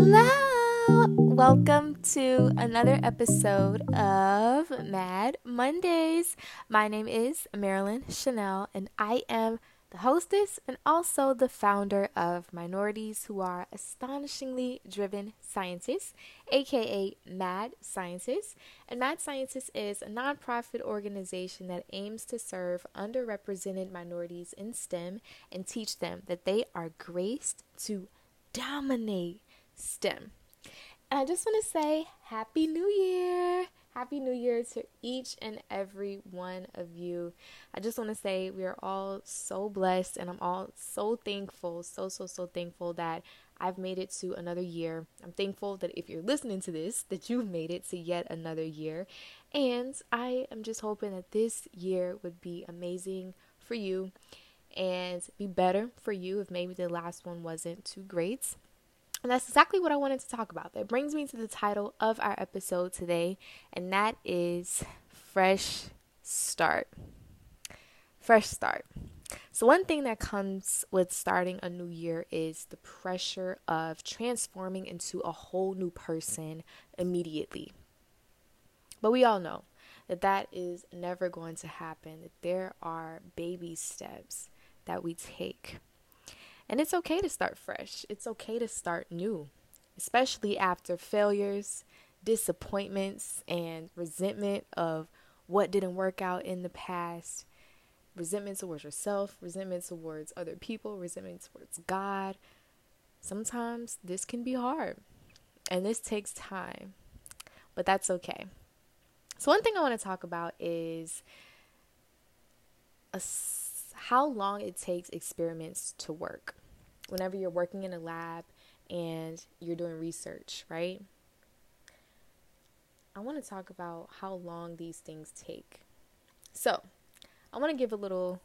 Hello! Welcome to another episode of Mad Mondays. My name is Marilyn Chanel, and I am the hostess and also the founder of Minorities Who Are Astonishingly Driven Scientists, aka Mad Scientists. And Mad Scientists is a nonprofit organization that aims to serve underrepresented minorities in STEM and teach them that they are graced to dominate STEM. And I just want to say Happy New Year! Happy New Year to each and every one of you. I just want to say we are all so blessed and I'm all so thankful, so, so, so thankful that I've made it to another year. I'm thankful that if you're listening to this, that you've made it to yet another year. And I am just hoping that this year would be amazing for you and be better for you if maybe the last one wasn't too great. And that's exactly what I wanted to talk about. That brings me to the title of our episode today, and that is Fresh Start. Fresh Start. So, one thing that comes with starting a new year is the pressure of transforming into a whole new person immediately. But we all know that that is never going to happen, that there are baby steps that we take. And it's okay to start fresh. It's okay to start new, especially after failures, disappointments, and resentment of what didn't work out in the past. Resentment towards yourself, resentment towards other people, resentment towards God. Sometimes this can be hard and this takes time, but that's okay. So, one thing I want to talk about is a how long it takes experiments to work. Whenever you're working in a lab and you're doing research, right? I want to talk about how long these things take. So, I want to give a little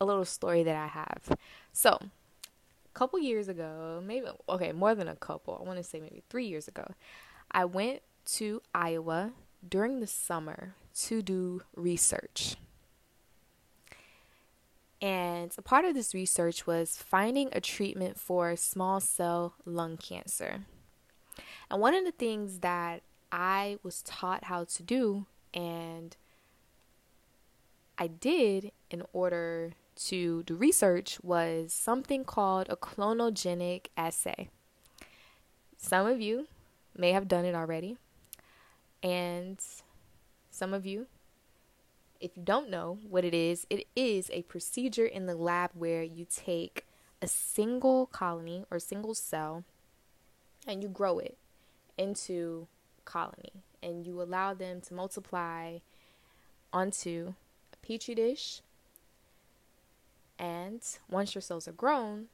a little story that I have. So, a couple years ago, maybe okay, more than a couple. I want to say maybe 3 years ago. I went to Iowa during the summer to do research. And a part of this research was finding a treatment for small cell lung cancer. And one of the things that I was taught how to do and I did in order to do research was something called a clonogenic assay. Some of you may have done it already, and some of you if you don't know what it is, it is a procedure in the lab where you take a single colony or single cell and you grow it into colony and you allow them to multiply onto a petri dish. And once your cells are grown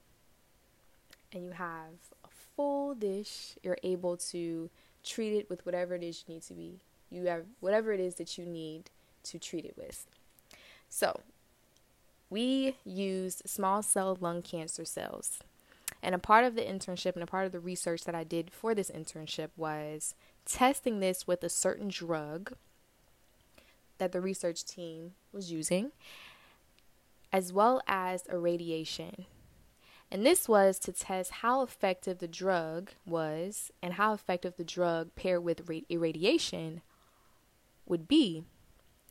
and you have a full dish, you're able to treat it with whatever it is you need to be. You have whatever it is that you need to treat it with. So, we used small cell lung cancer cells. And a part of the internship and a part of the research that I did for this internship was testing this with a certain drug that the research team was using, as well as a radiation. And this was to test how effective the drug was and how effective the drug paired with irradiation would be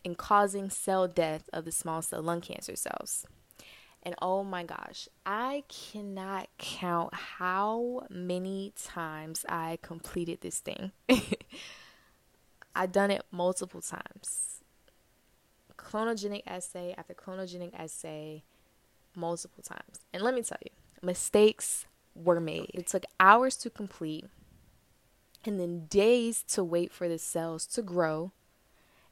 in causing cell death of the small cell lung cancer cells. And oh my gosh, I cannot count how many times I completed this thing. I've done it multiple times. Clonogenic assay after clonogenic assay, multiple times. And let me tell you, mistakes were made. It took hours to complete and then days to wait for the cells to grow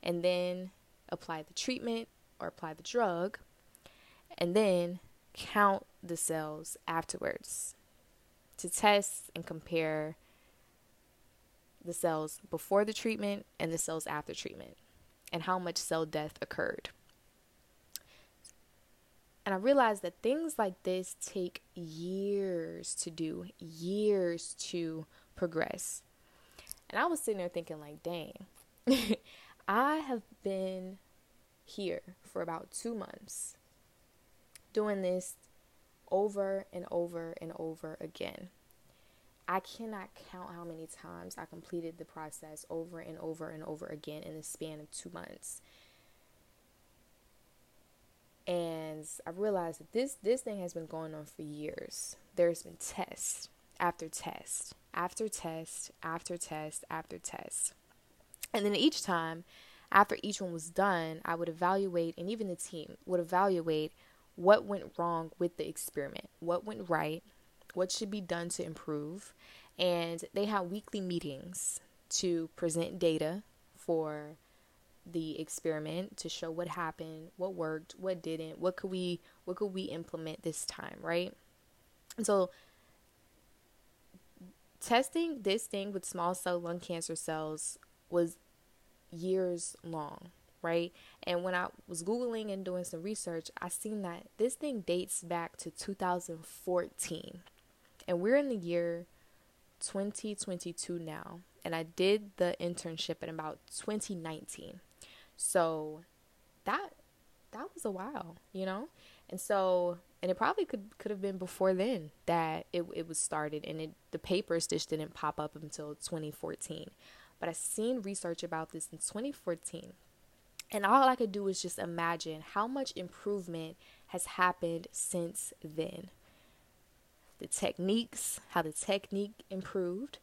and then apply the treatment or apply the drug, and then count the cells afterwards to test and compare the cells before the treatment and the cells after treatment and how much cell death occurred. And I realized that things like this take years to do, years to progress. And I was sitting there thinking, like, dang, I have been here for about two months doing this over and over and over again. I cannot count how many times I completed the process over and over and over again in the span of two months. And I realized that this this thing has been going on for years. There's been test after test, after test, after test, after test. And then each time, after each one was done, I would evaluate, and even the team would evaluate what went wrong with the experiment, what went right, what should be done to improve. And they had weekly meetings to present data for the experiment to show what happened, what worked, what didn't, what could we what could we implement this time, right? And so testing this thing with small cell lung cancer cells was years long, right? And when I was googling and doing some research, I seen that this thing dates back to 2014 and we're in the year 2022 now. And I did the internship in about 2019. So that that was a while, you know? And so and it probably could could have been before then that it it was started and it the papers just didn't pop up until 2014. But I seen research about this in 2014. And all I could do was just imagine how much improvement has happened since then the techniques, how the technique improved,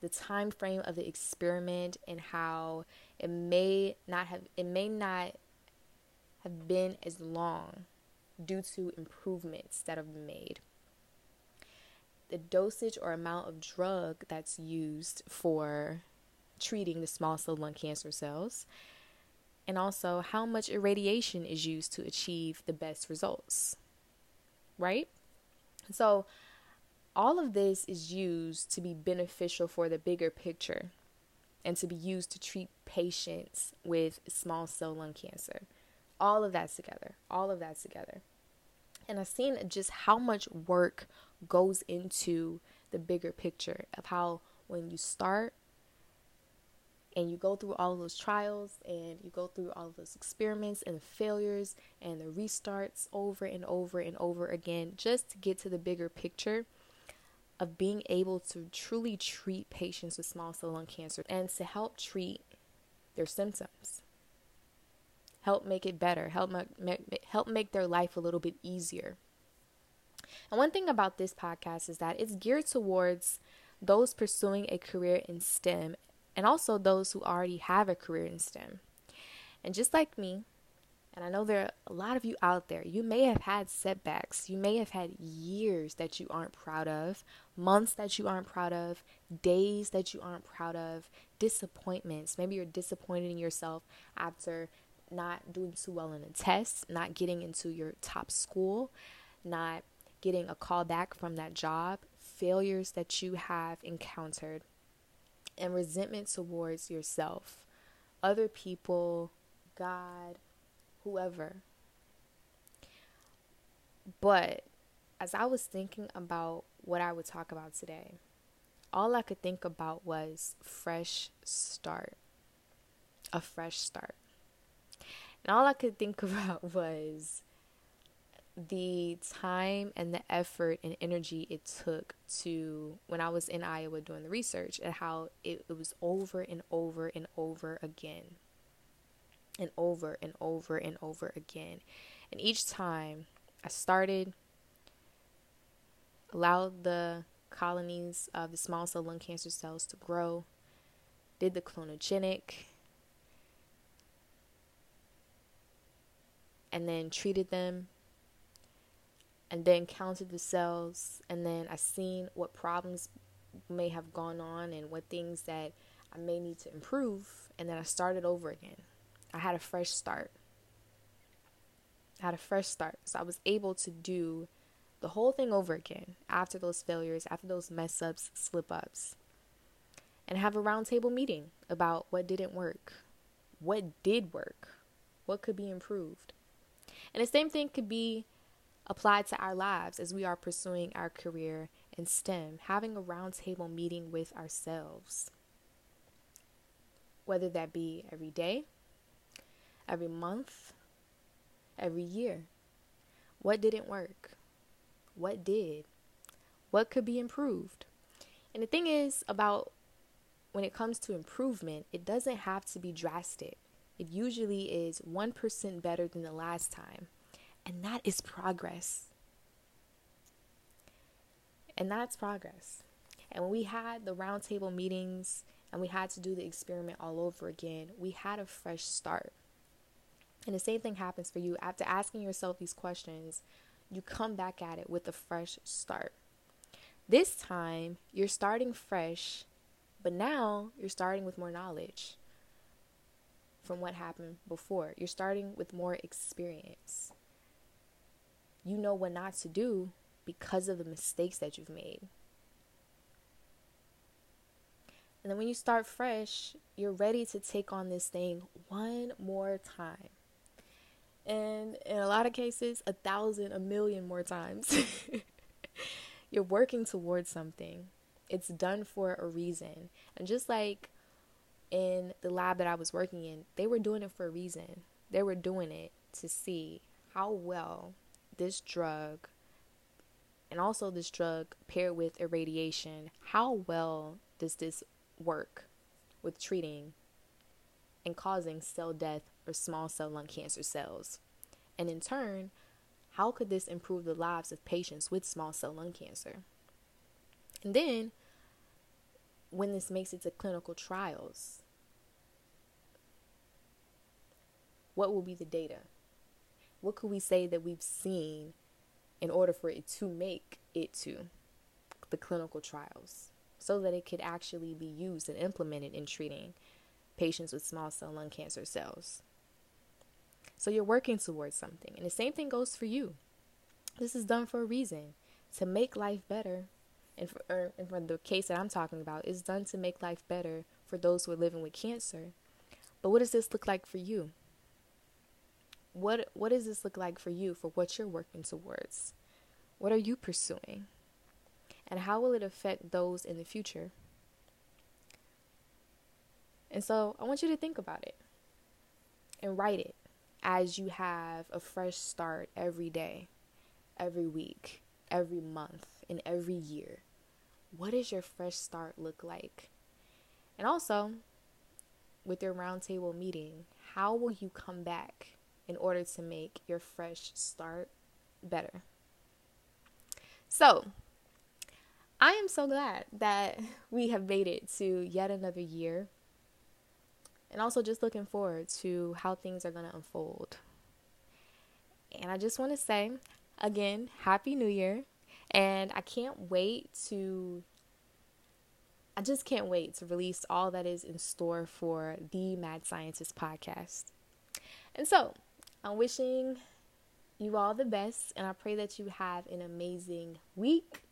the time frame of the experiment and how it may not have it may not have been as long due to improvements that have been made. The dosage or amount of drug that's used for treating the small cell lung cancer cells, and also how much irradiation is used to achieve the best results. Right? So, all of this is used to be beneficial for the bigger picture and to be used to treat patients with small cell lung cancer. All of that's together. All of that's together. And I've seen just how much work goes into the bigger picture of how when you start and you go through all those trials and you go through all those experiments and the failures and the restarts over and over and over again just to get to the bigger picture of being able to truly treat patients with small cell lung cancer and to help treat their symptoms. Help make it better. Help make, help make their life a little bit easier. And one thing about this podcast is that it's geared towards those pursuing a career in STEM and also those who already have a career in STEM. And just like me, and I know there are a lot of you out there, you may have had setbacks. You may have had years that you aren't proud of, months that you aren't proud of, days that you aren't proud of, disappointments. Maybe you're disappointed in yourself after not doing too well in a test, not getting into your top school, not getting a call back from that job, failures that you have encountered and resentment towards yourself, other people, God, whoever. But as I was thinking about what I would talk about today, all I could think about was fresh start. A fresh start. And all I could think about was the time and the effort and energy it took to when I was in Iowa doing the research and how it, it was over and over and over again. And over and over and over again. And each time I started, allowed the colonies of the small cell lung cancer cells to grow, did the clonogenic, and then treated them and then counted the cells and then I seen what problems may have gone on and what things that I may need to improve and then I started over again. I had a fresh start. I had a fresh start. So I was able to do the whole thing over again after those failures, after those mess ups, slip ups. And have a roundtable meeting about what didn't work, what did work, what could be improved. And the same thing could be applied to our lives as we are pursuing our career in STEM, having a roundtable meeting with ourselves. Whether that be every day, every month, every year. What didn't work? What did? What could be improved? And the thing is about when it comes to improvement, it doesn't have to be drastic. It usually is 1% better than the last time. And that is progress. And that's progress. And when we had the roundtable meetings and we had to do the experiment all over again, we had a fresh start. And the same thing happens for you. After asking yourself these questions, you come back at it with a fresh start. This time, you're starting fresh, but now you're starting with more knowledge from what happened before. You're starting with more experience. You know what not to do because of the mistakes that you've made. And then when you start fresh, you're ready to take on this thing one more time. And in a lot of cases, a thousand, a million more times. you're working towards something. It's done for a reason. And just like in the lab that I was working in, they were doing it for a reason. They were doing it to see how well this drug and also this drug paired with irradiation, how well does this work with treating and causing cell death or small cell lung cancer cells? And in turn, how could this improve the lives of patients with small cell lung cancer? And then, when this makes it to clinical trials, what will be the data? What could we say that we've seen in order for it to make it to the clinical trials so that it could actually be used and implemented in treating patients with small cell lung cancer cells? So you're working towards something. And the same thing goes for you. This is done for a reason to make life better. And for, er, and for the case that I'm talking about, it's done to make life better for those who are living with cancer. But what does this look like for you? What what does this look like for you for what you're working towards? What are you pursuing? And how will it affect those in the future? And so I want you to think about it and write it as you have a fresh start every day, every week, every month, and every year. What does your fresh start look like? And also, with your roundtable meeting, how will you come back in order to make your fresh start better? So, I am so glad that we have made it to yet another year and also just looking forward to how things are going to unfold. And I just want to say again, Happy New Year. And I can't wait to, I just can't wait to release all that is in store for the Mad Scientist podcast. And so I'm wishing you all the best, and I pray that you have an amazing week,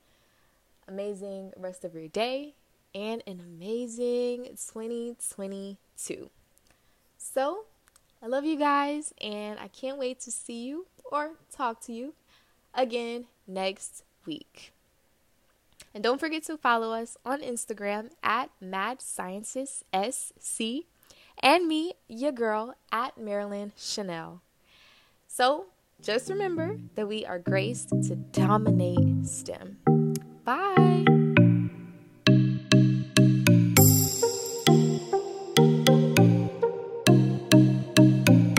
amazing rest of your day, and an amazing 2022. So, I love you guys, and I can't wait to see you or talk to you again next week. And don't forget to follow us on Instagram at Mad Scientist SC and me, your girl, at Marilyn Chanel. So just remember that we are graced to dominate STEM. Bye.